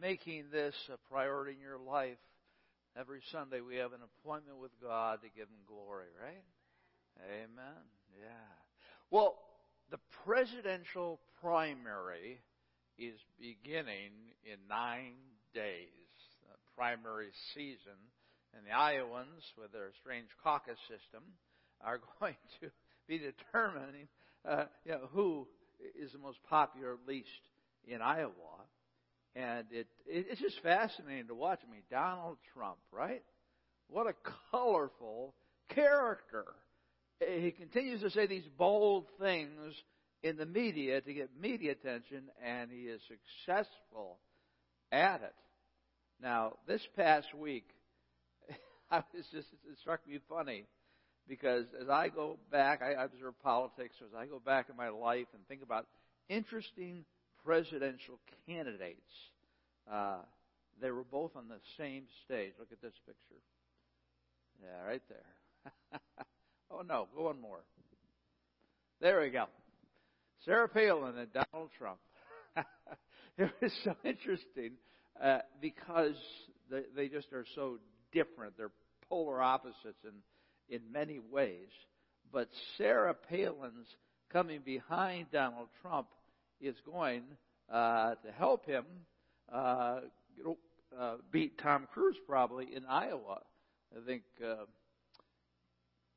making this a priority in your life. Every Sunday we have an appointment with God to give Him glory, right? Amen. Yeah. Well, the presidential primary is beginning in nine days. The primary season. And the Iowans, with their strange caucus system, are going to be determining uh, you know, who is the most popular, at least in Iowa. And it, it it's just fascinating to watch. I mean, Donald Trump, right? What a colorful character. He continues to say these bold things in the media to get media attention, and he is successful at it. Now, this past week, I was just it struck me funny because as I go back, I observe politics. As I go back in my life and think about interesting presidential candidates, uh, they were both on the same stage. Look at this picture. Yeah, right there. oh no, go one more. There we go. Sarah Palin and Donald Trump. it was so interesting uh, because they, they just are so different. They're polar opposites in in many ways. But Sarah Palin's coming behind Donald Trump is going uh, to help him uh, uh, beat Tom Cruise probably in Iowa. I think, uh,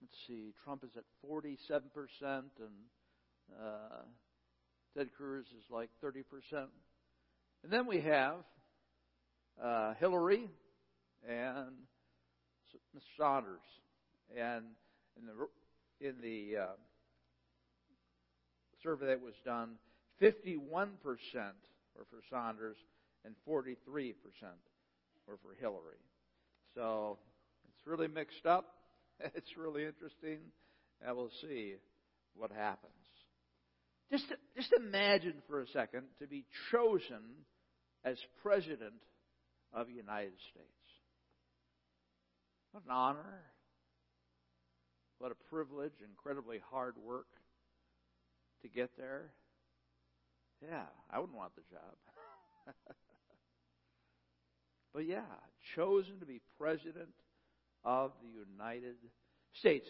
let's see, Trump is at 47%, and uh, Ted Cruz is like 30%. And then we have Hillary and Mr. Sanders. And in the in the survey that was done, 51% were for Sanders and 43% were for Hillary. So it's really mixed up. It's really interesting, and we'll see what happens. Just just imagine for a second to be chosen as president of the United States. What an honor. What a privilege, incredibly hard work to get there. Yeah, I wouldn't want the job. but yeah, chosen to be president of the United States.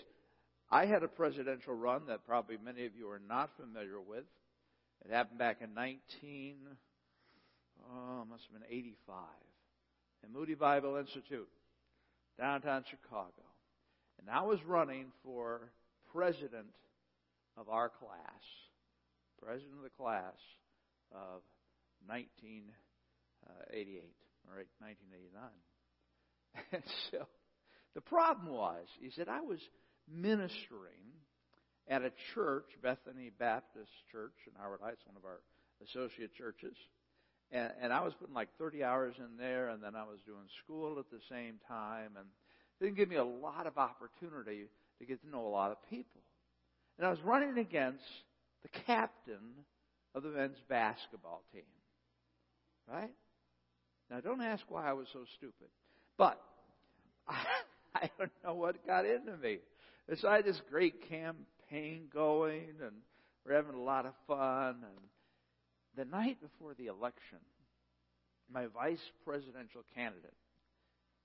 I had a presidential run that probably many of you are not familiar with. It happened back in 19, oh, must have been 85, in Moody Bible Institute, downtown Chicago. And I was running for president of our class, president of the class of 1988 uh, or 1989. And so the problem was, he said, I was ministering at a church, Bethany Baptist Church in Harwood Heights, one of our associate churches. And, and I was putting like 30 hours in there, and then I was doing school at the same time. And didn't give me a lot of opportunity to get to know a lot of people. And I was running against the captain of the men's basketball team. Right? Now, don't ask why I was so stupid. But I, I don't know what got into me. So I had this great campaign going, and we're having a lot of fun. And the night before the election, my vice presidential candidate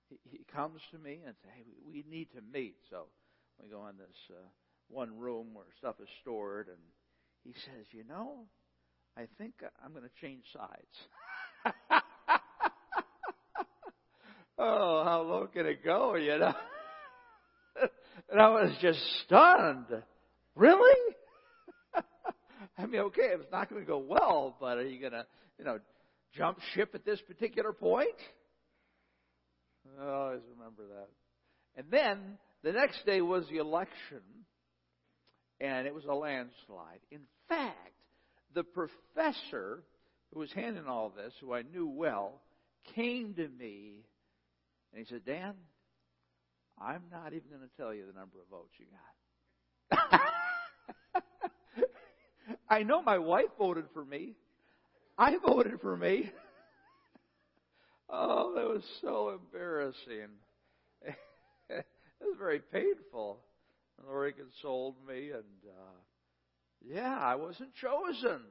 he, he comes to me and says, "Hey, we, we need to meet." So we go in this uh, one room where stuff is stored, and he says, "You know, I think I'm going to change sides." oh, how low can it go? You know. and I was just stunned. Really? I mean, okay, it's not going to go well, but are you going to, you know, jump ship at this particular point? I always remember that. And then the next day was the election, and it was a landslide. In fact, the professor who was handling all this, who I knew well, came to me and he said, Dan, I'm not even going to tell you the number of votes you got. I know my wife voted for me. I voted for me. Oh, that was so embarrassing. it was very painful. Lori consoled me, and uh, yeah, I wasn't chosen.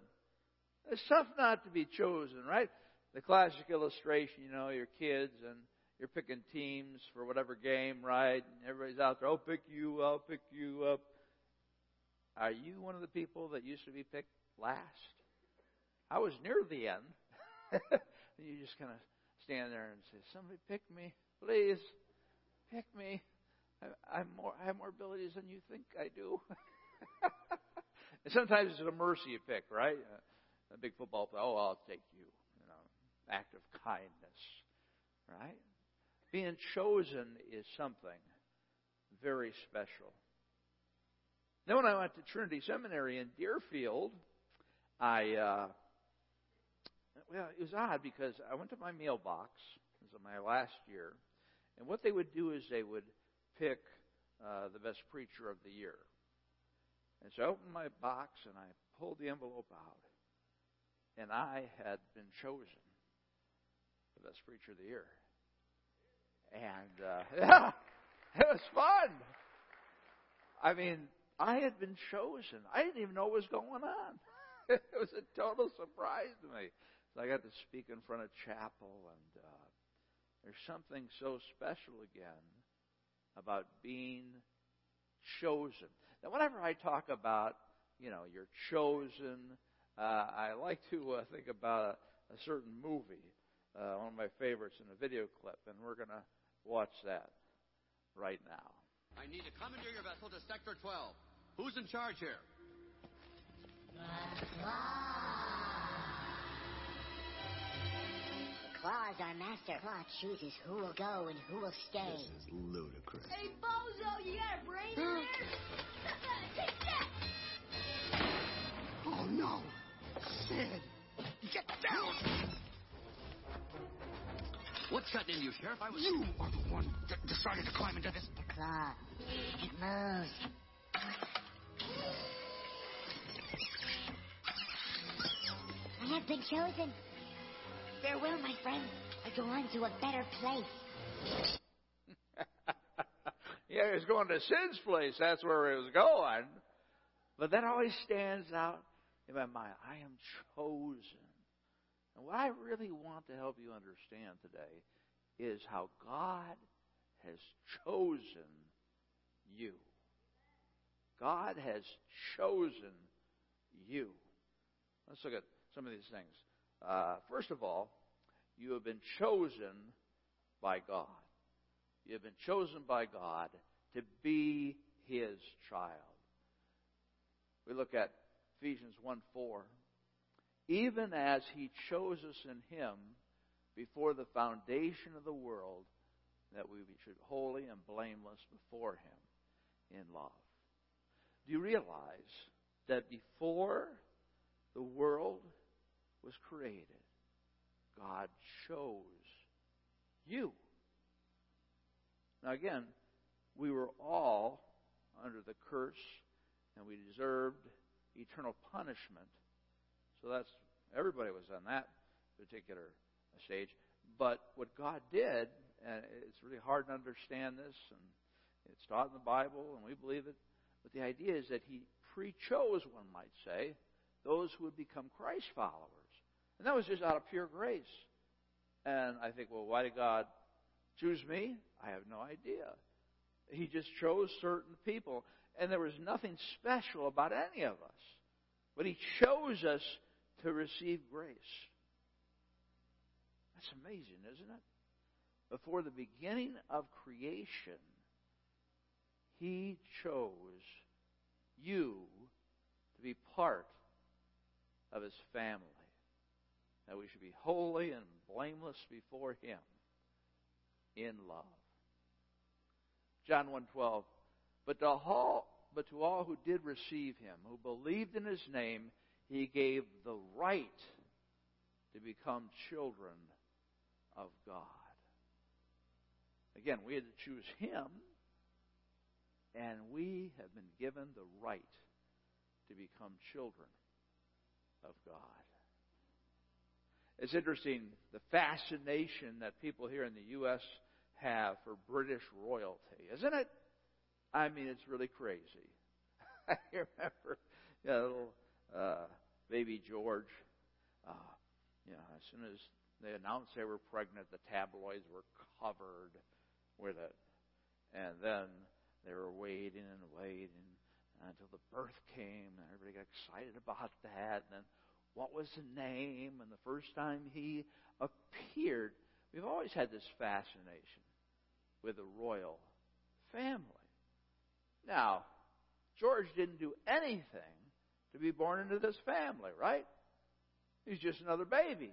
It's tough not to be chosen, right? the classic illustration, you know, your kids and you're picking teams for whatever game, right? And everybody's out there, I'll pick you, I'll pick you up. Are you one of the people that used to be picked last? I was near the end. you just kind of stand there and say, Somebody pick me, please. Pick me. I, I'm more, I have more abilities than you think I do. and sometimes it's a mercy you pick, right? A big football player, oh, I'll take you. You know, act of kindness, right? Being chosen is something very special. Then when I went to Trinity Seminary in Deerfield, I uh, well, it was odd because I went to my mailbox. This was my last year, and what they would do is they would pick uh, the best preacher of the year. And so I opened my box and I pulled the envelope out, and I had been chosen the best preacher of the year. And uh, yeah, it was fun. I mean, I had been chosen. I didn't even know what was going on. it was a total surprise to me. So I got to speak in front of chapel, and uh, there's something so special again about being chosen. Now, whenever I talk about, you know, you're chosen, uh, I like to uh, think about a, a certain movie, uh, one of my favorites in a video clip, and we're going to watch that right now. I need to commandeer your vessel to Sector 12. Who's in charge here? Claw's our master. Claw chooses who will go and who will stay. This is ludicrous. Hey, Bozo, you got a brain in there? Take that! Oh no! Sid! Get down! What's gotten into you, Sheriff? I was. You are the one that decided to climb into this. The claw. It moves. I have been chosen. Farewell, my friend. I go on to a better place. yeah, he was going to Sid's place. That's where he was going. But that always stands out in my mind. I am chosen. And what I really want to help you understand today is how God has chosen you. God has chosen you. Let's look at some of these things. Uh, first of all, you have been chosen by God. You have been chosen by God to be His child. We look at Ephesians 1 4 even as he chose us in him before the foundation of the world, that we should be holy and blameless before him in love. Do you realize that before the world was created, God chose you? Now, again, we were all under the curse and we deserved eternal punishment so that's everybody was on that particular stage. But what God did, and it's really hard to understand this, and it's taught in the Bible, and we believe it. But the idea is that He pre-chose, one might say, those who would become Christ followers, and that was just out of pure grace. And I think, well, why did God choose me? I have no idea. He just chose certain people, and there was nothing special about any of us. But He chose us to receive grace. That's amazing, isn't it? Before the beginning of creation, He chose you to be part of His family. That we should be holy and blameless before Him in love. John 1.12 But to all, but to all who did receive Him, who believed in His name, he gave the right to become children of God. Again, we had to choose Him, and we have been given the right to become children of God. It's interesting the fascination that people here in the U.S. have for British royalty, isn't it? I mean, it's really crazy. I remember you know, little uh, baby George. Uh, you know, as soon as they announced they were pregnant, the tabloids were covered with it. And then they were waiting and waiting until the birth came, and everybody got excited about that. And then what was the name? And the first time he appeared, we've always had this fascination with the royal family. Now, George didn't do anything to be born into this family, right? He's just another baby.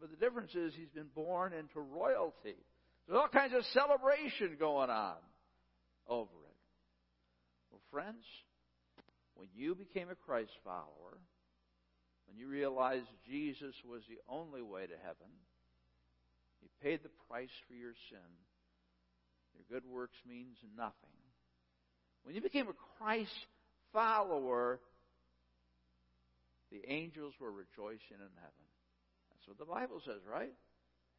But the difference is he's been born into royalty. There's all kinds of celebration going on over it. Well, friends, when you became a Christ follower, when you realized Jesus was the only way to heaven, He paid the price for your sin, your good works means nothing. When you became a Christ follower, the angels were rejoicing in heaven. That's what the Bible says, right?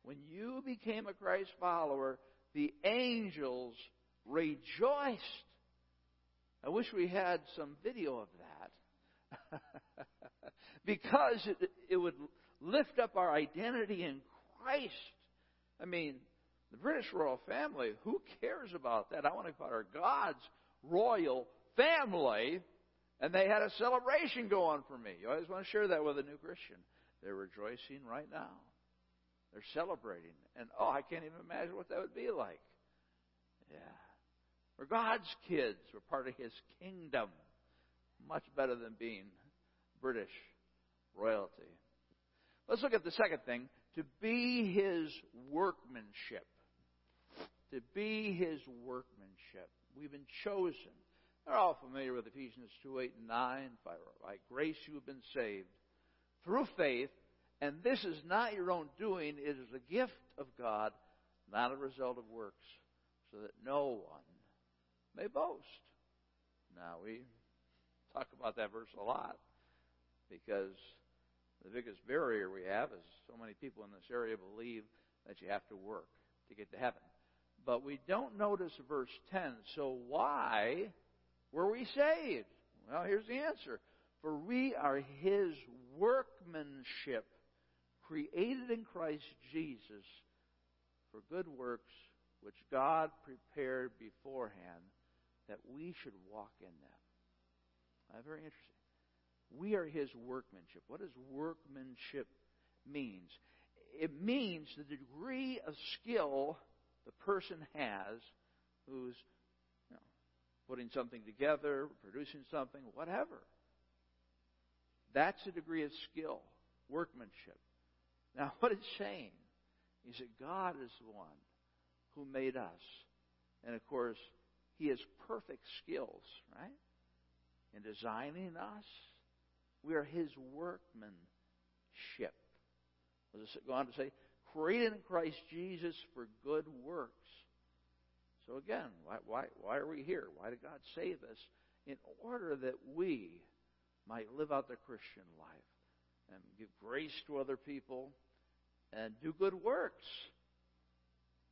When you became a Christ follower, the angels rejoiced. I wish we had some video of that. because it, it would lift up our identity in Christ. I mean, the British royal family, who cares about that? I want to call her God's royal family. And they had a celebration going for me. You always want to share that with a new Christian. They're rejoicing right now. They're celebrating. And oh, I can't even imagine what that would be like. Yeah. We're God's kids. We're part of His kingdom. Much better than being British royalty. Let's look at the second thing to be His workmanship. To be His workmanship. We've been chosen. They're all familiar with Ephesians 2 8 and 9. By, by grace you have been saved through faith, and this is not your own doing, it is a gift of God, not a result of works, so that no one may boast. Now, we talk about that verse a lot because the biggest barrier we have is so many people in this area believe that you have to work to get to heaven. But we don't notice verse 10. So why were we saved? Well, here's the answer. For we are his workmanship, created in Christ Jesus for good works, which God prepared beforehand that we should walk in them. Very interesting. We are his workmanship. What does workmanship means? It means the degree of skill the person has who's you know, putting something together, producing something, whatever. That's a degree of skill, workmanship. Now, what it's saying is that God is the one who made us. And of course, He has perfect skills, right? In designing us. We are His workmanship. Does it go on to say, created in Christ Jesus for good works. So again, why, why, why are we here? Why did God save us? In order that we might live out the Christian life and give grace to other people and do good works.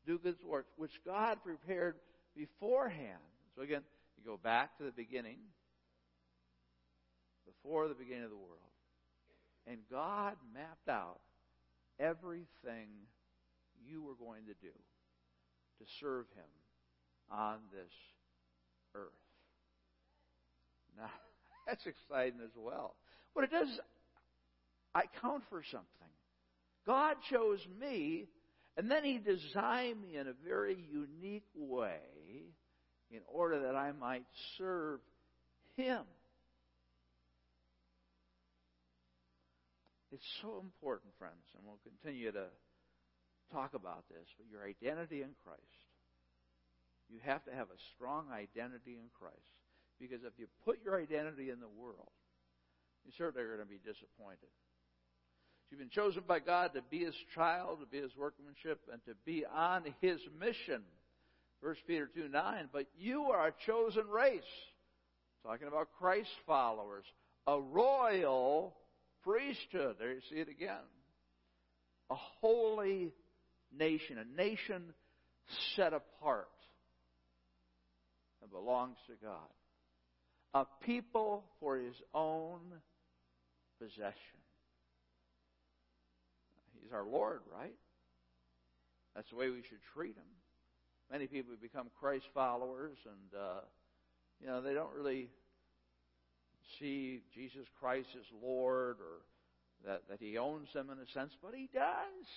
Do good works, which God prepared beforehand. So again, you go back to the beginning, before the beginning of the world. And God mapped out everything you were going to do to serve Him on this earth. Now, that's exciting as well. What it does, I count for something. God chose me, and then He designed me in a very unique way in order that I might serve Him. It's so important, friends, and we'll continue to talk about this, but your identity in Christ. You have to have a strong identity in Christ. Because if you put your identity in the world, you certainly are going to be disappointed. You've been chosen by God to be His child, to be His workmanship, and to be on His mission. 1 Peter 2 9. But you are a chosen race. Talking about Christ followers. A royal priesthood. There you see it again. A holy nation, a nation set apart that belongs to God. A people for his own possession. He's our Lord, right? That's the way we should treat Him. Many people become Christ followers, and uh, you know they don't really see Jesus Christ as Lord or that, that He owns them in a sense, but He does.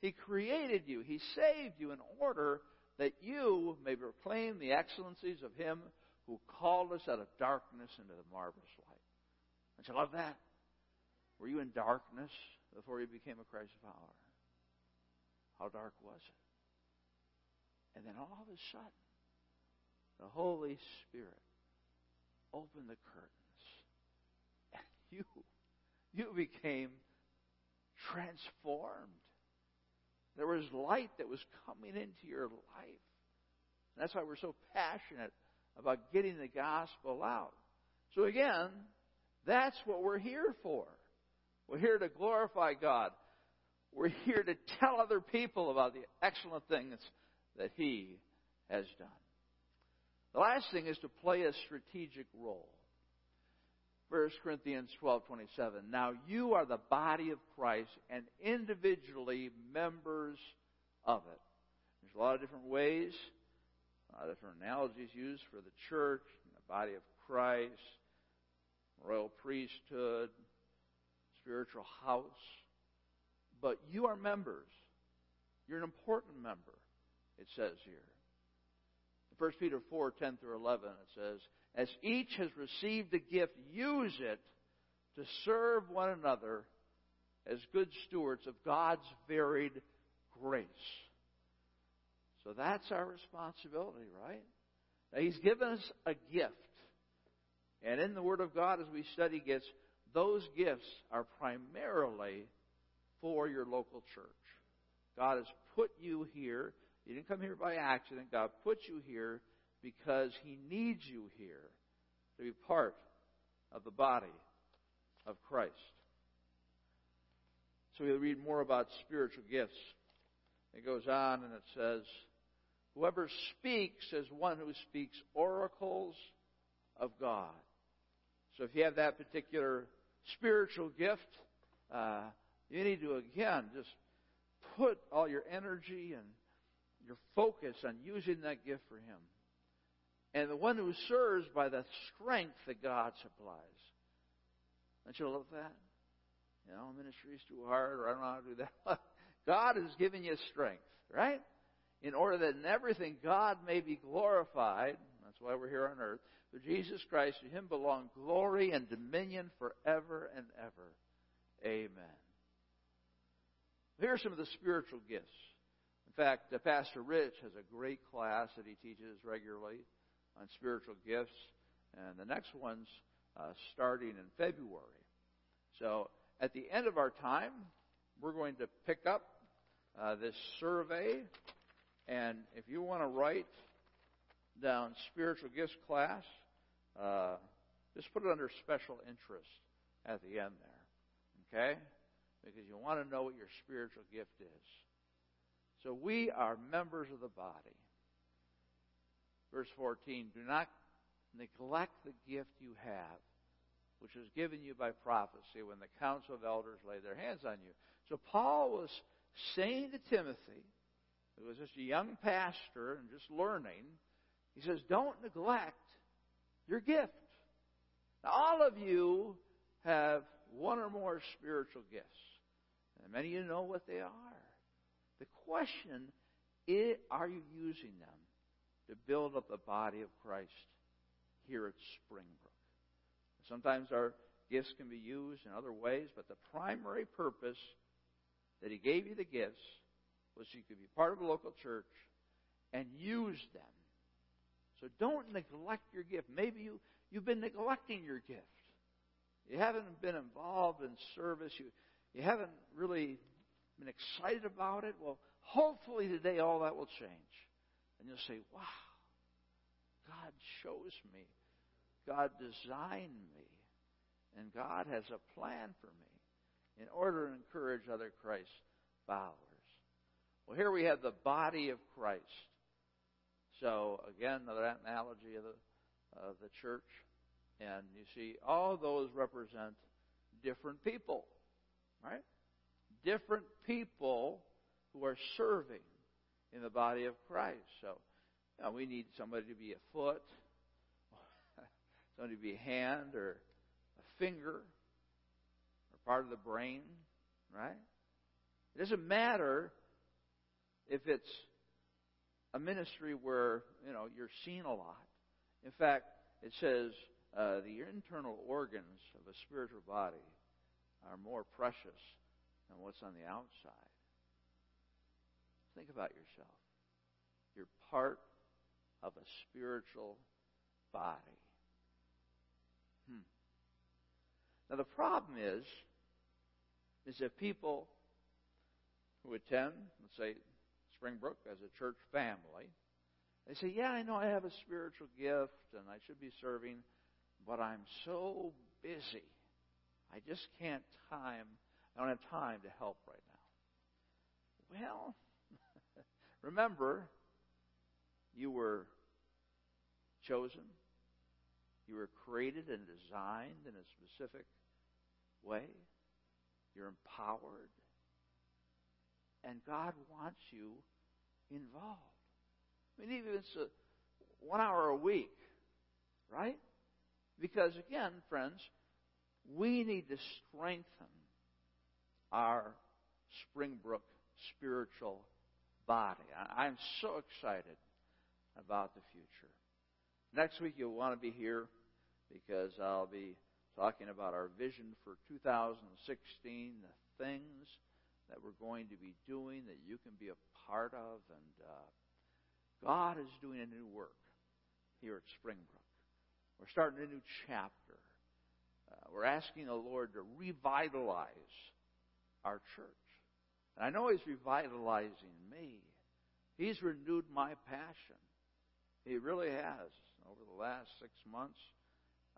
He created you. He saved you in order that you may proclaim the excellencies of Him who called us out of darkness into the marvelous light. Don't you love that? Were you in darkness before you became a Christ follower? How dark was it? And then all of a sudden, the Holy Spirit opened the curtains. And you, you became transformed. There was light that was coming into your life. That's why we're so passionate about getting the gospel out. So again, that's what we're here for. We're here to glorify God. We're here to tell other people about the excellent things that He has done. The last thing is to play a strategic role. 1 Corinthians 12:27 Now you are the body of Christ and individually members of it. There's a lot of different ways, a lot of different analogies used for the church, the body of Christ, royal priesthood, spiritual house. But you are members. You're an important member, it says here. 1 Peter 4:10 through 11, it says, As each has received a gift, use it to serve one another as good stewards of God's varied grace. So that's our responsibility, right? Now, He's given us a gift. And in the Word of God, as we study gifts, those gifts are primarily for your local church. God has put you here. You didn't come here by accident. God put you here because He needs you here to be part of the body of Christ. So we'll read more about spiritual gifts. It goes on and it says, Whoever speaks is one who speaks oracles of God. So if you have that particular spiritual gift, uh, you need to, again, just put all your energy and your focus on using that gift for Him. And the one who serves by the strength that God supplies. Don't you love that? You know, ministry is too hard, or I don't know how to do that. God has given you strength, right? In order that in everything God may be glorified. That's why we're here on earth. Through Jesus Christ, to Him belong glory and dominion forever and ever. Amen. Here are some of the spiritual gifts. In fact, uh, Pastor Rich has a great class that he teaches regularly on spiritual gifts, and the next one's uh, starting in February. So, at the end of our time, we're going to pick up uh, this survey, and if you want to write down spiritual gifts class, uh, just put it under special interest at the end there. Okay? because you want to know what your spiritual gift is. So we are members of the body. Verse 14 Do not neglect the gift you have, which was given you by prophecy when the council of elders laid their hands on you. So Paul was saying to Timothy, who was just a young pastor and just learning, he says, Don't neglect your gift. Now, all of you have one or more spiritual gifts. And many of you know what they are. The question is, are you using them to build up the body of Christ here at Springbrook? Sometimes our gifts can be used in other ways, but the primary purpose that He gave you the gifts was so you could be part of a local church and use them. So don't neglect your gift. Maybe you, you've been neglecting your gift. You haven't been involved in service. You, you haven't really been excited about it, well, hopefully today all that will change. And you'll say, wow, God shows me. God designed me. And God has a plan for me in order to encourage other Christ followers. Well, here we have the body of Christ. So, again, another analogy of the, of the church. And you see, all those represent different people. Right? different people who are serving in the body of Christ. So, you know, we need somebody to be a foot, somebody to be a hand or a finger or part of the brain, right? It doesn't matter if it's a ministry where, you know, you're seen a lot. In fact, it says uh, the internal organs of a spiritual body are more precious than what's on the outside. Think about yourself. You're part of a spiritual body. Hmm. Now the problem is, is that people who attend, let's say Springbrook as a church family, they say, Yeah, I know I have a spiritual gift and I should be serving, but I'm so busy. I just can't time, I don't have time to help right now. Well, remember, you were chosen, you were created and designed in a specific way, you're empowered, and God wants you involved. I mean, even it's a, one hour a week, right? Because again, friends, we need to strengthen our Springbrook spiritual body. I'm so excited about the future. Next week, you'll want to be here because I'll be talking about our vision for 2016, the things that we're going to be doing that you can be a part of. And uh, God is doing a new work here at Springbrook. We're starting a new chapter. Uh, we're asking the Lord to revitalize our church. And I know He's revitalizing me. He's renewed my passion. He really has. Over the last six months,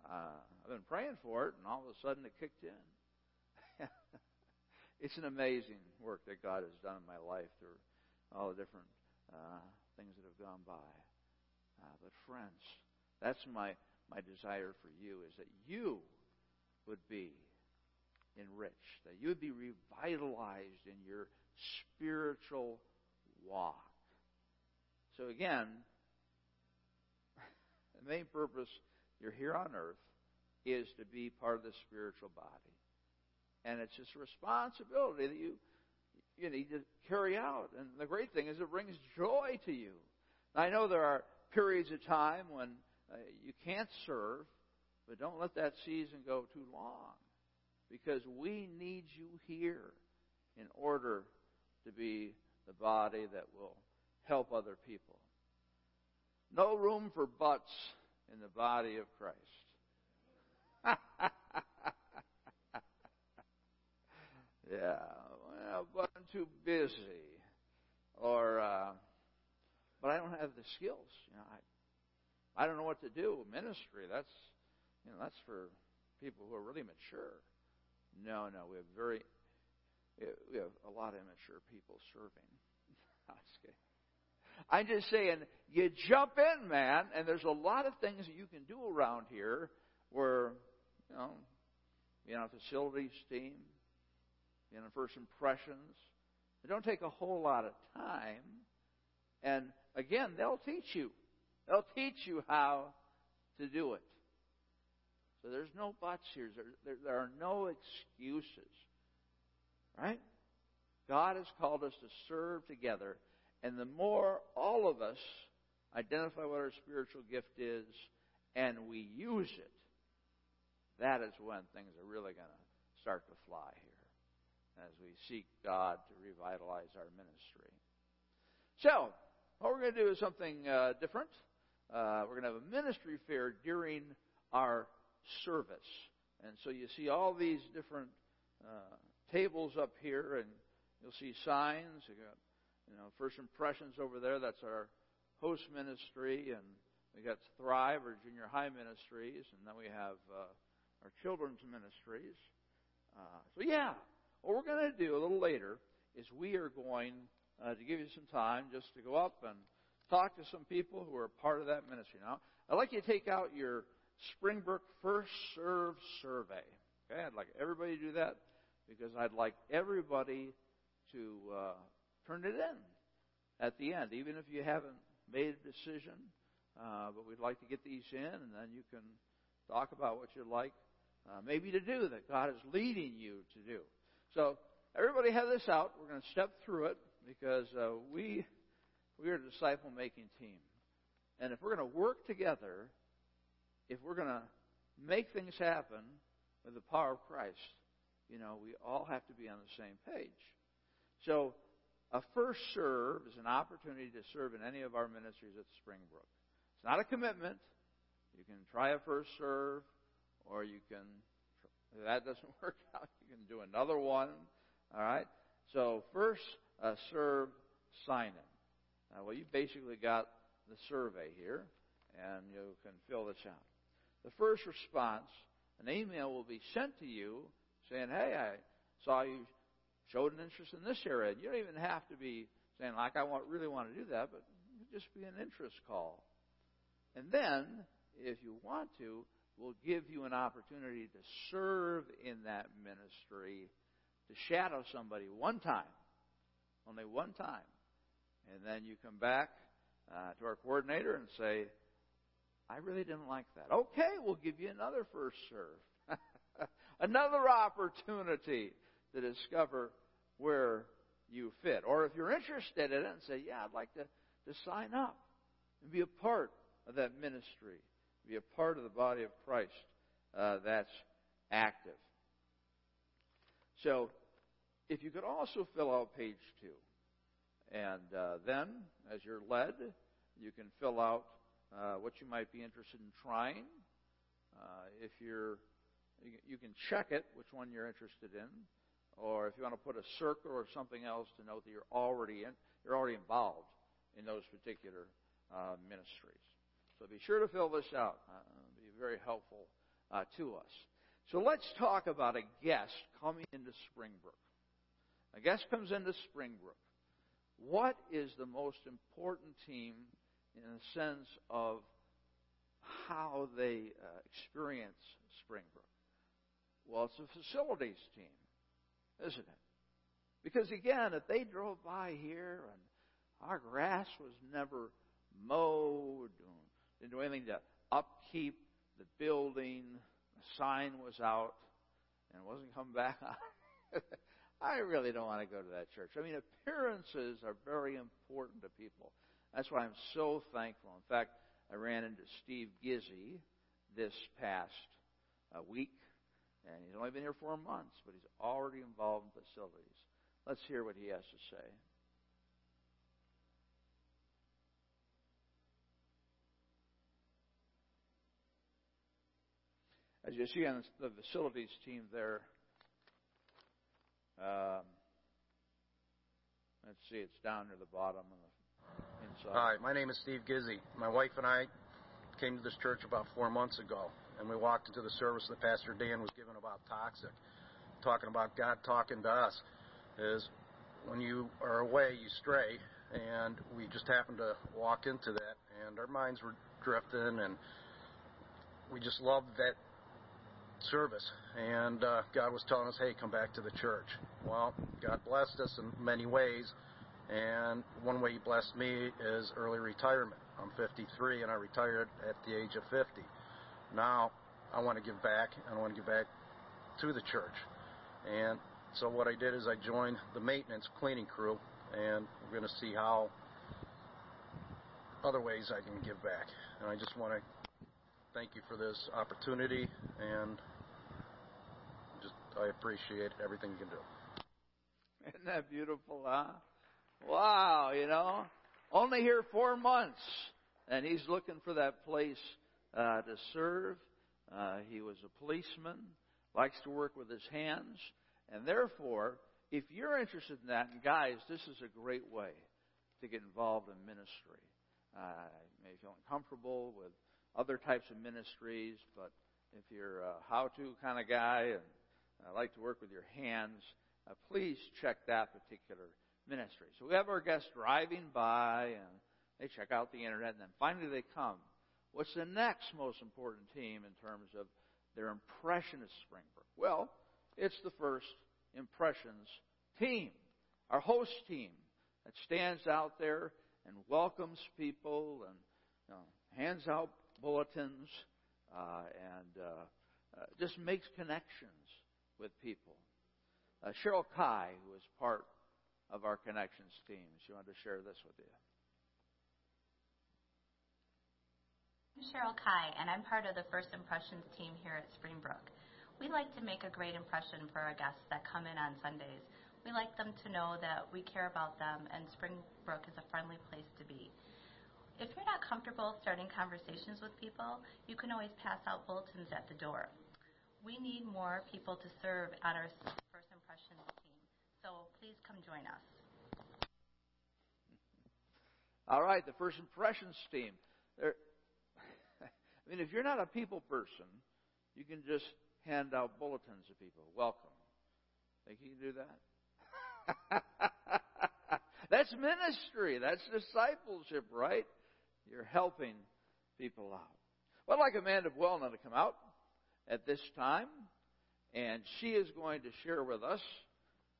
uh, I've been praying for it, and all of a sudden it kicked in. it's an amazing work that God has done in my life through all the different uh, things that have gone by. Uh, but friends, that's my my desire for you is that you would be enriched, that you would be revitalized in your spiritual walk. So again, the main purpose you're here on earth is to be part of the spiritual body. And it's a responsibility that you you need to carry out. And the great thing is it brings joy to you. I know there are periods of time when uh, you can't serve, but don't let that season go too long because we need you here in order to be the body that will help other people. No room for butts in the body of Christ. yeah, well, but I'm too busy, or uh, but I don't have the skills. You know, I I don't know what to do. Ministry that's you know that's for people who are really mature. No, no, we have very we have a lot of immature people serving. I'm just saying, you jump in, man, and there's a lot of things that you can do around here where, you know, you know, facilities team, you know, first impressions. It don't take a whole lot of time. And again, they'll teach you. They'll teach you how to do it. So there's no buts here. There, there, there are no excuses. Right? God has called us to serve together. And the more all of us identify what our spiritual gift is and we use it, that is when things are really going to start to fly here as we seek God to revitalize our ministry. So, what we're going to do is something uh, different. Uh, we're going to have a ministry fair during our service. And so you see all these different uh, tables up here, and you'll see signs. You got, you know, first impressions over there. That's our host ministry, and we got Thrive, our junior high ministries, and then we have uh, our children's ministries. Uh, so yeah, what we're going to do a little later is we are going uh, to give you some time just to go up and talk to some people who are part of that ministry. Now, I'd like you to take out your Springbrook First Serve Survey. Okay, I'd like everybody to do that because I'd like everybody to uh, turn it in at the end, even if you haven't made a decision. Uh, but we'd like to get these in, and then you can talk about what you'd like uh, maybe to do that God is leading you to do. So everybody have this out. We're going to step through it because uh, we we are a disciple making team, and if we're going to work together, if we're going to make things happen with the power of Christ, you know, we all have to be on the same page. So a first serve is an opportunity to serve in any of our ministries at Springbrook. It's not a commitment. You can try a first serve, or you can, if that doesn't work out, you can do another one. All right? So, first, uh, serve sign in. Well, you basically got the survey here, and you can fill this out. The first response, an email will be sent to you saying, Hey, I saw you showed an interest in this area. And you don't even have to be saying, like, I want, really want to do that, but just be an interest call. And then, if you want to, we'll give you an opportunity to serve in that ministry, to shadow somebody one time, only one time. And then you come back uh, to our coordinator and say, I really didn't like that. Okay, we'll give you another first serve. another opportunity to discover where you fit. Or if you're interested in it and say, Yeah, I'd like to, to sign up and be a part of that ministry, be a part of the body of Christ uh, that's active. So, if you could also fill out page two, and uh, then, as you're led, you can fill out uh, what you might be interested in trying. Uh, if you're, you can check it, which one you're interested in, or if you want to put a circle or something else to note that you're already in, you're already involved in those particular uh, ministries. So be sure to fill this out. Uh, it'll be very helpful uh, to us. So let's talk about a guest coming into Springbrook. A guest comes into Springbrook. What is the most important team in a sense of how they uh, experience Springbrook? Well, it's a facilities team, isn't it? Because again, if they drove by here and our grass was never mowed, didn't do anything to upkeep the building, the sign was out, and it wasn't coming back. I really don't want to go to that church. I mean, appearances are very important to people. That's why I'm so thankful. In fact, I ran into Steve Gizzy this past uh, week, and he's only been here four months, but he's already involved in facilities. Let's hear what he has to say. As you see on the facilities team there, um, let's see, it's down near the bottom on the inside. Hi, my name is Steve Gizzy. My wife and I came to this church about four months ago, and we walked into the service that Pastor Dan was giving about toxic, talking about God talking to us. Is when you are away, you stray, and we just happened to walk into that, and our minds were drifting, and we just loved that service, and uh, God was telling us, "Hey, come back to the church." Well, God blessed us in many ways, and one way He blessed me is early retirement. I'm 53, and I retired at the age of 50. Now, I want to give back, and I want to give back to the church, and so what I did is I joined the maintenance cleaning crew, and we're going to see how other ways I can give back. And I just want to thank you for this opportunity, and just I appreciate everything you can do. Isn't that beautiful, huh? Wow, you know, only here four months, and he's looking for that place uh, to serve. Uh, he was a policeman, likes to work with his hands, and therefore, if you're interested in that, and guys, this is a great way to get involved in ministry. Uh, you may feel uncomfortable with other types of ministries, but if you're a how-to kind of guy and uh, like to work with your hands, uh, please check that particular ministry. So we have our guests driving by and they check out the internet, and then finally they come. What's the next most important team in terms of their impression of Springbrook? Well, it's the first Impressions team, our host team that stands out there and welcomes people and you know, hands out bulletins uh, and uh, uh, just makes connections with people. Uh, Cheryl Kai, who is part of our connections team, she wanted to share this with you. I'm Cheryl Kai, and I'm part of the First Impressions team here at Springbrook. We like to make a great impression for our guests that come in on Sundays. We like them to know that we care about them and Springbrook is a friendly place to be. If you're not comfortable starting conversations with people, you can always pass out bulletins at the door. We need more people to serve on our First Impressions team, so please come join us. All right, the First Impressions team. They're, I mean, if you're not a people person, you can just hand out bulletins to people. Welcome. Think you can do that? That's ministry. That's discipleship, right? You're helping people out. Well, I'd like Amanda Buelna to come out at this time, and she is going to share with us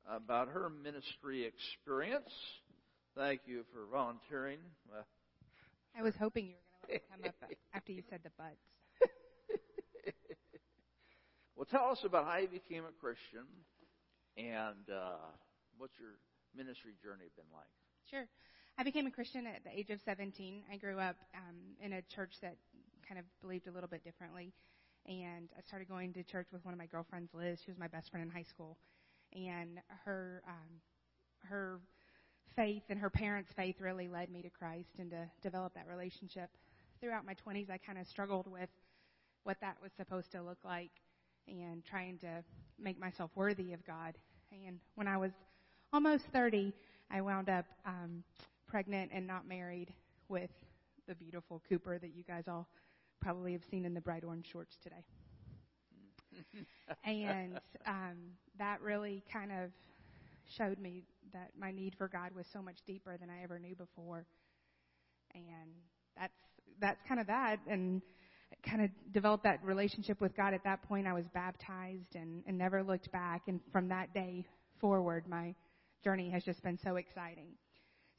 about her ministry experience. Thank you for volunteering. I was hoping you were going to come up after you said the buts. Well, tell us about how you became a Christian and uh, what's your ministry journey been like? Sure. I became a Christian at the age of 17. I grew up um, in a church that kind of believed a little bit differently. And I started going to church with one of my girlfriends, Liz. She was my best friend in high school. And her, um, her faith and her parents' faith really led me to Christ and to develop that relationship. Throughout my 20s, I kind of struggled with what that was supposed to look like and trying to make myself worthy of God. And when I was almost 30, I wound up um, pregnant and not married with the beautiful Cooper that you guys all probably have seen in the bright orange shorts today. And um, that really kind of showed me that my need for God was so much deeper than I ever knew before. And that's that's kind of that. And kind of developed that relationship with God at that point. I was baptized and, and never looked back. And from that day forward, my journey has just been so exciting.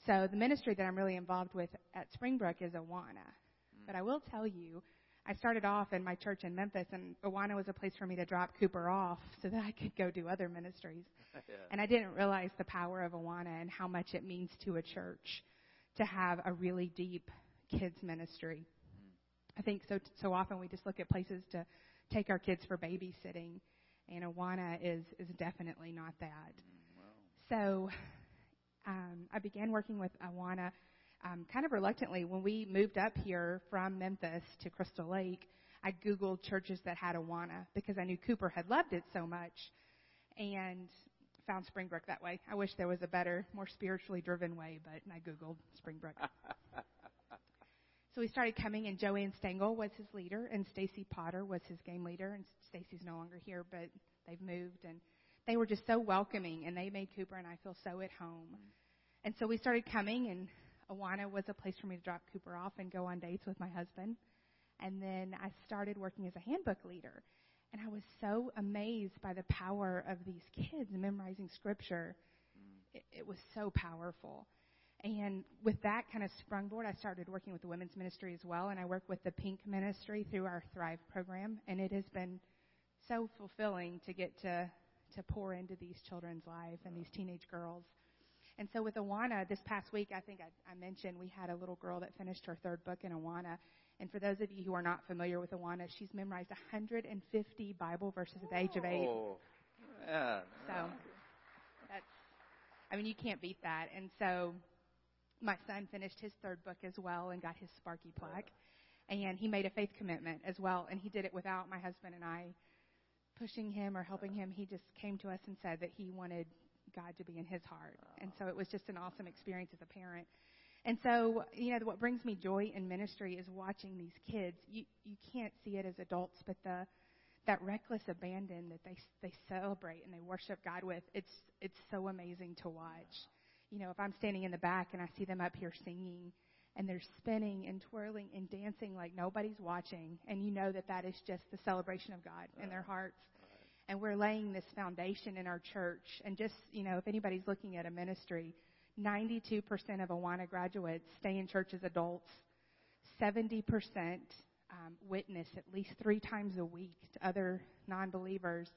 So the ministry that I'm really involved with at Springbrook is Awana. Mm. But I will tell you, I started off in my church in Memphis, and Awana was a place for me to drop Cooper off so that I could go do other ministries. yeah. And I didn't realize the power of Awana and how much it means to a church to have a really deep kids ministry. I think so so often we just look at places to take our kids for babysitting, and Awana is is definitely not that. Wow. So um, I began working with Awana um, kind of reluctantly when we moved up here from Memphis to Crystal Lake. I googled churches that had Awana because I knew Cooper had loved it so much, and found Springbrook that way. I wish there was a better, more spiritually driven way, but I googled Springbrook. So we started coming, and Joanne Stengel was his leader, and Stacy Potter was his game leader. And Stacy's no longer here, but they've moved, and they were just so welcoming, and they made Cooper and I feel so at home. And so we started coming, and Awana was a place for me to drop Cooper off and go on dates with my husband. And then I started working as a handbook leader, and I was so amazed by the power of these kids memorizing scripture. Mm. It, it was so powerful. And with that kind of sprungboard, I started working with the women's ministry as well, and I work with the Pink Ministry through our Thrive program, and it has been so fulfilling to get to to pour into these children's lives and these teenage girls. And so with Awana, this past week, I think I, I mentioned we had a little girl that finished her third book in Awana. And for those of you who are not familiar with Awana, she's memorized 150 Bible verses at the age of eight. Oh, yeah. So that's, I mean, you can't beat that. And so my son finished his third book as well and got his Sparky plaque. And he made a faith commitment as well. And he did it without my husband and I pushing him or helping him. He just came to us and said that he wanted God to be in his heart. And so it was just an awesome experience as a parent. And so, you know, what brings me joy in ministry is watching these kids. You you can't see it as adults, but the that reckless abandon that they they celebrate and they worship God with, it's it's so amazing to watch you know, if I'm standing in the back and I see them up here singing and they're spinning and twirling and dancing like nobody's watching, and you know that that is just the celebration of God in their hearts. And we're laying this foundation in our church. And just, you know, if anybody's looking at a ministry, 92% of Awana graduates stay in church as adults. 70% um, witness at least three times a week to other non believers.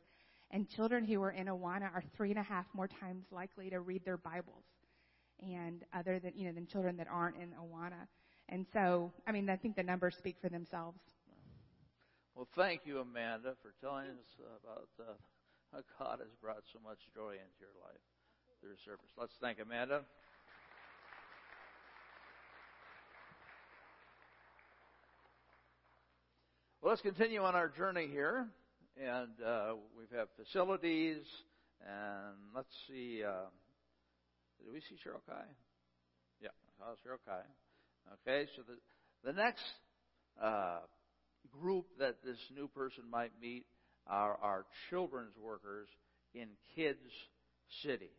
And children who are in Awana are three and a half more times likely to read their Bibles, and other than you know than children that aren't in Awana. And so, I mean, I think the numbers speak for themselves. Well, thank you, Amanda, for telling us about uh, how God has brought so much joy into your life through service. Let's thank Amanda. Well, let's continue on our journey here. And uh, we have had facilities, and let's see. Uh, did we see Cheryl Kai? Yeah, I saw Cheryl Kai. Okay, so the, the next uh, group that this new person might meet are our children's workers in Kids City.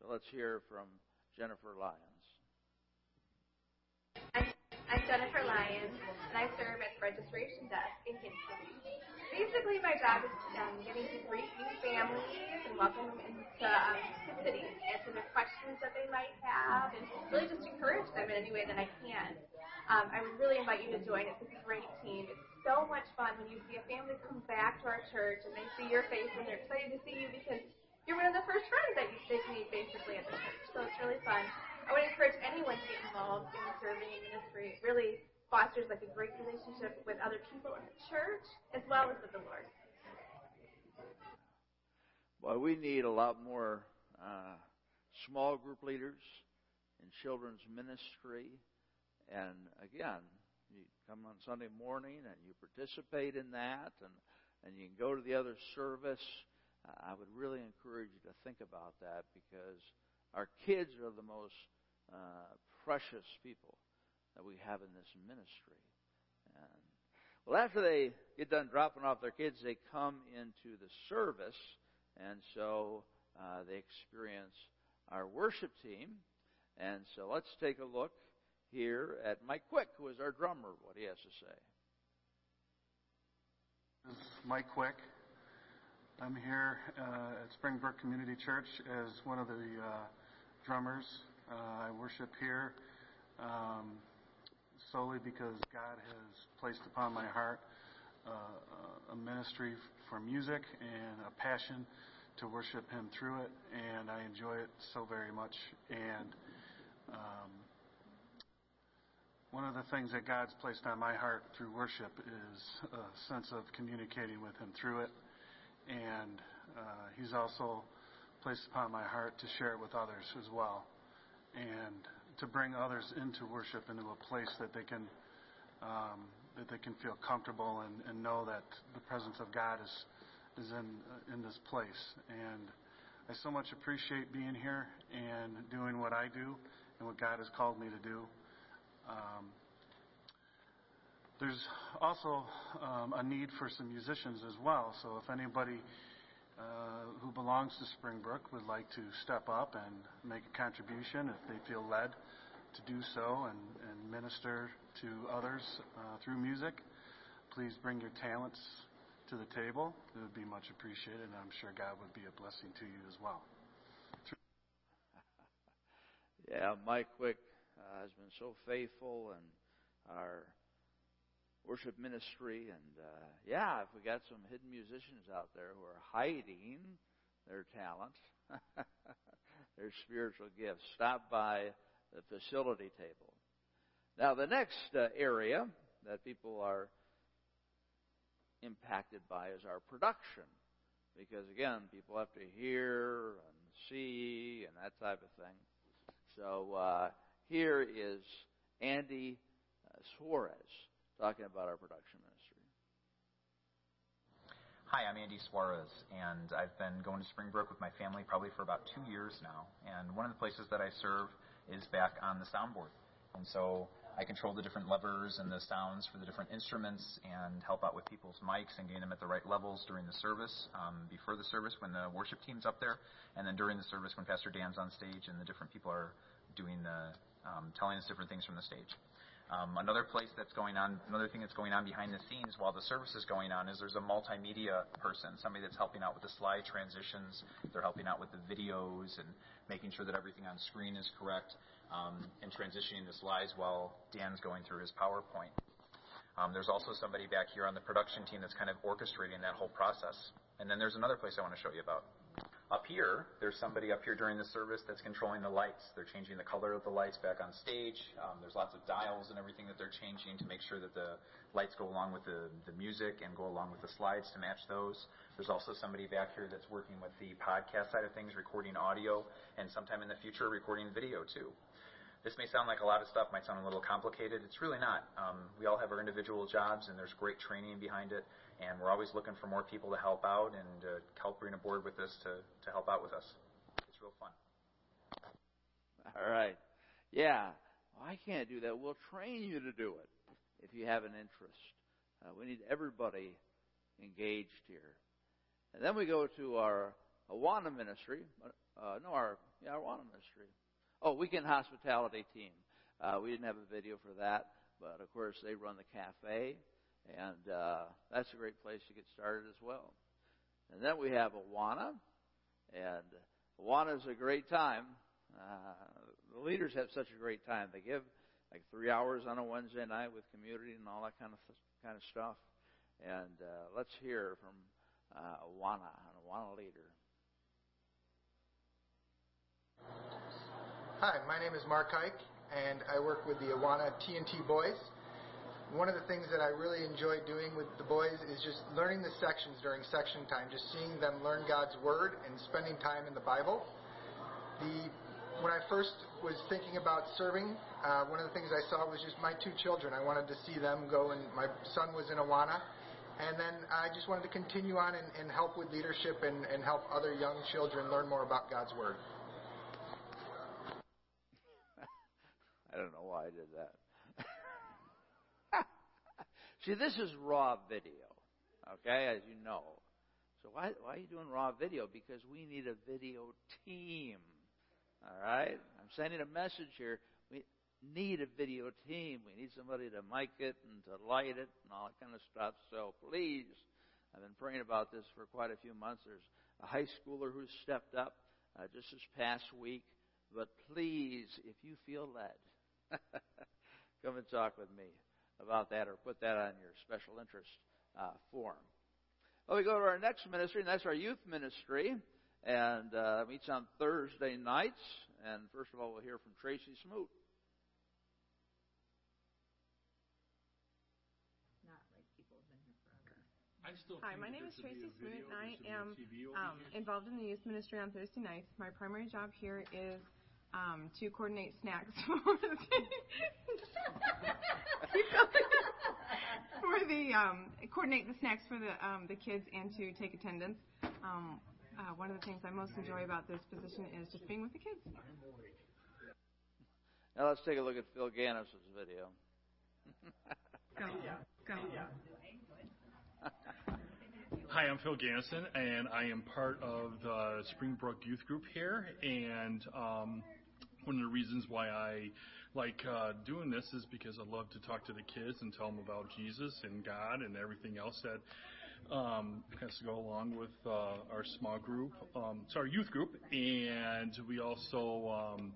So let's hear from Jennifer Lyons. I'm, Jennifer Lyons, and I serve at the registration desk in Kids City. Basically, my job is um, getting to greet new families and welcome them into um, the city, answer their questions that they might have, and really just encourage them in any way that I can. Um, I would really invite you to join. It's a great team. It's so much fun when you see a family come back to our church and they see your face and they're excited to see you because you're one of the first friends that they've made basically at the church. So it's really fun. I would encourage anyone to get involved in serving in ministry. It really fosters like a great relationship with other people in the church as well as with the Lord. Well, we need a lot more uh, small group leaders in children's ministry. And again, you come on Sunday morning and you participate in that, and, and you can go to the other service. Uh, I would really encourage you to think about that because our kids are the most uh, precious people that we have in this ministry. And, well, after they get done dropping off their kids, they come into the service, and so uh, they experience our worship team. And so let's take a look here at Mike Quick, who is our drummer, what he has to say. This is Mike Quick. I'm here uh, at Springbrook Community Church as one of the uh, drummers. Uh, I worship here. Um, solely because God has placed upon my heart uh, a ministry for music and a passion to worship Him through it, and I enjoy it so very much. And um, one of the things that God's placed on my heart through worship is a sense of communicating with Him through it, and uh, He's also placed upon my heart to share it with others as well. And to bring others into worship into a place that they can um, that they can feel comfortable and, and know that the presence of God is is in uh, in this place. And I so much appreciate being here and doing what I do and what God has called me to do. Um, there's also um, a need for some musicians as well. So if anybody uh, who belongs to Springbrook would like to step up and make a contribution if they feel led to do so and, and minister to others uh, through music, please bring your talents to the table. It would be much appreciated, and I'm sure God would be a blessing to you as well. yeah, Mike Quick uh, has been so faithful and our worship ministry. And uh, yeah, if we got some hidden musicians out there who are hiding their talent, their spiritual gifts, stop by the facility table. Now, the next uh, area that people are impacted by is our production. Because again, people have to hear and see and that type of thing. So uh, here is Andy uh, Suarez talking about our production ministry. Hi, I'm Andy Suarez, and I've been going to Springbrook with my family probably for about two years now. And one of the places that I serve is back on the soundboard. And so I control the different levers and the sounds for the different instruments and help out with people's mics and getting them at the right levels during the service, um, before the service when the worship team's up there, and then during the service when Pastor Dan's on stage and the different people are doing the um, telling us different things from the stage. Um, another place that's going on, another thing that's going on behind the scenes while the service is going on is there's a multimedia person, somebody that's helping out with the slide transitions. They're helping out with the videos and making sure that everything on screen is correct um, and transitioning the slides while Dan's going through his PowerPoint. Um, there's also somebody back here on the production team that's kind of orchestrating that whole process. And then there's another place I want to show you about. Up here, there's somebody up here during the service that's controlling the lights. They're changing the color of the lights back on stage. Um, there's lots of dials and everything that they're changing to make sure that the lights go along with the, the music and go along with the slides to match those. There's also somebody back here that's working with the podcast side of things, recording audio, and sometime in the future, recording video too. This may sound like a lot of stuff, might sound a little complicated. It's really not. Um, we all have our individual jobs, and there's great training behind it, and we're always looking for more people to help out and uh, help bring aboard with us to, to help out with us. It's real fun. All right. Yeah. Well, I can't do that. We'll train you to do it if you have an interest. Uh, we need everybody engaged here. And then we go to our Awana ministry. Uh, no, our yeah, our Awana ministry. Oh, weekend hospitality team. Uh, we didn't have a video for that, but of course they run the cafe, and uh, that's a great place to get started as well. And then we have Awana, and Awana is a great time. Uh, the leaders have such a great time. They give like three hours on a Wednesday night with community and all that kind of kind of stuff. And uh, let's hear from uh, Awana, an Awana leader. Hi, my name is Mark Ike, and I work with the Awana TNT Boys. One of the things that I really enjoy doing with the boys is just learning the sections during section time, just seeing them learn God's Word and spending time in the Bible. The when I first was thinking about serving, uh, one of the things I saw was just my two children. I wanted to see them go, and my son was in Awana. And then I just wanted to continue on and, and help with leadership and, and help other young children learn more about God's Word. I don't know why I did that. See, this is raw video, okay, as you know. So why, why are you doing raw video? Because we need a video team. All right? I'm sending a message here. We need a video team. We need somebody to mic it and to light it and all that kind of stuff. So please, I've been praying about this for quite a few months. There's a high schooler who's stepped up uh, just this past week. But please, if you feel led, Come and talk with me about that or put that on your special interest uh, form. Well, we go to our next ministry, and that's our youth ministry, and uh, meets on Thursday nights. And first of all, we'll hear from Tracy Smoot. Hi, my name is Tracy Smoot, and I am um, involved in the youth ministry on Thursday nights. My primary job here is um, to coordinate snacks for the for the um, coordinate the snacks for the um, the kids and to take attendance. Um, uh, one of the things I most enjoy about this position is just being with the kids. Now let's take a look at Phil Gannis' video. go, go. Hi, I'm Phil Gannison, and I am part of the Springbrook Youth Group here. And um, one of the reasons why I like uh, doing this is because I love to talk to the kids and tell them about Jesus and God and everything else that um, has to go along with uh, our small group. Um, it's our youth group, and we also um,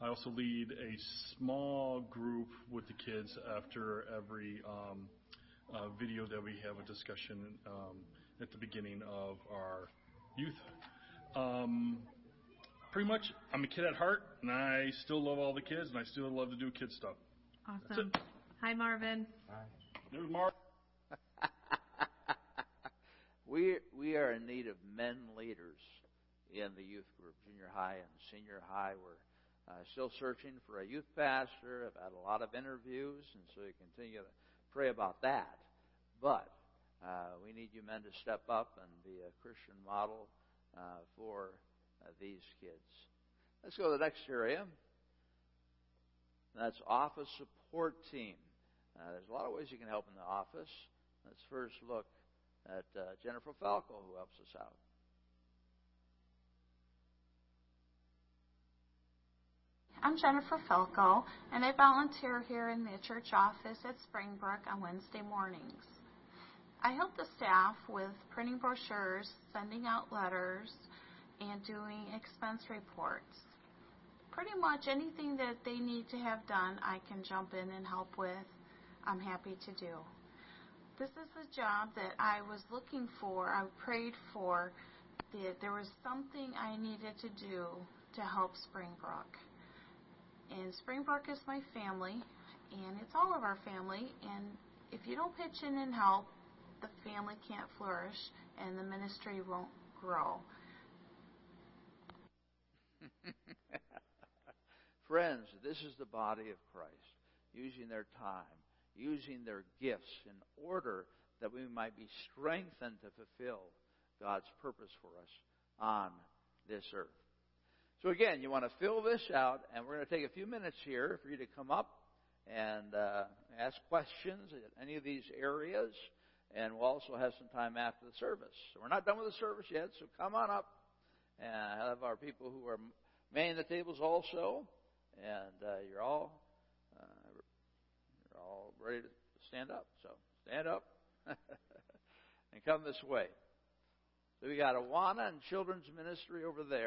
I also lead a small group with the kids after every um, uh, video that we have a discussion um, at the beginning of our youth. Um, pretty much, I'm a kid at heart, and I still love all the kids, and I still love to do kid stuff. Awesome. Hi, Marvin. Hi. There's Mark. we we are in need of men leaders in the youth group, junior high and senior high. We're uh, still searching for a youth pastor. I've had a lot of interviews, and so we continue to pray about that. But uh, we need you men to step up and be a Christian model uh, for these kids. Let's go to the next area. That's office support team. Uh, there's a lot of ways you can help in the office. Let's first look at uh, Jennifer Falco, who helps us out. I'm Jennifer Felko, and I volunteer here in the church office at Springbrook on Wednesday mornings. I help the staff with printing brochures, sending out letters, and doing expense reports. Pretty much anything that they need to have done, I can jump in and help with. I'm happy to do. This is a job that I was looking for, I prayed for, that there was something I needed to do to help Springbrook. And Springbrook is my family, and it's all of our family, and if you don't pitch in and help, the family can't flourish and the ministry won't grow. Friends, this is the body of Christ, using their time, using their gifts in order that we might be strengthened to fulfill God's purpose for us on this earth. So again, you want to fill this out, and we're going to take a few minutes here for you to come up and uh, ask questions in any of these areas, and we'll also have some time after the service. So we're not done with the service yet, so come on up and I have our people who are manning the tables also, and uh, you're all uh, you're all ready to stand up. So stand up and come this way. So we got Awana and Children's Ministry over there.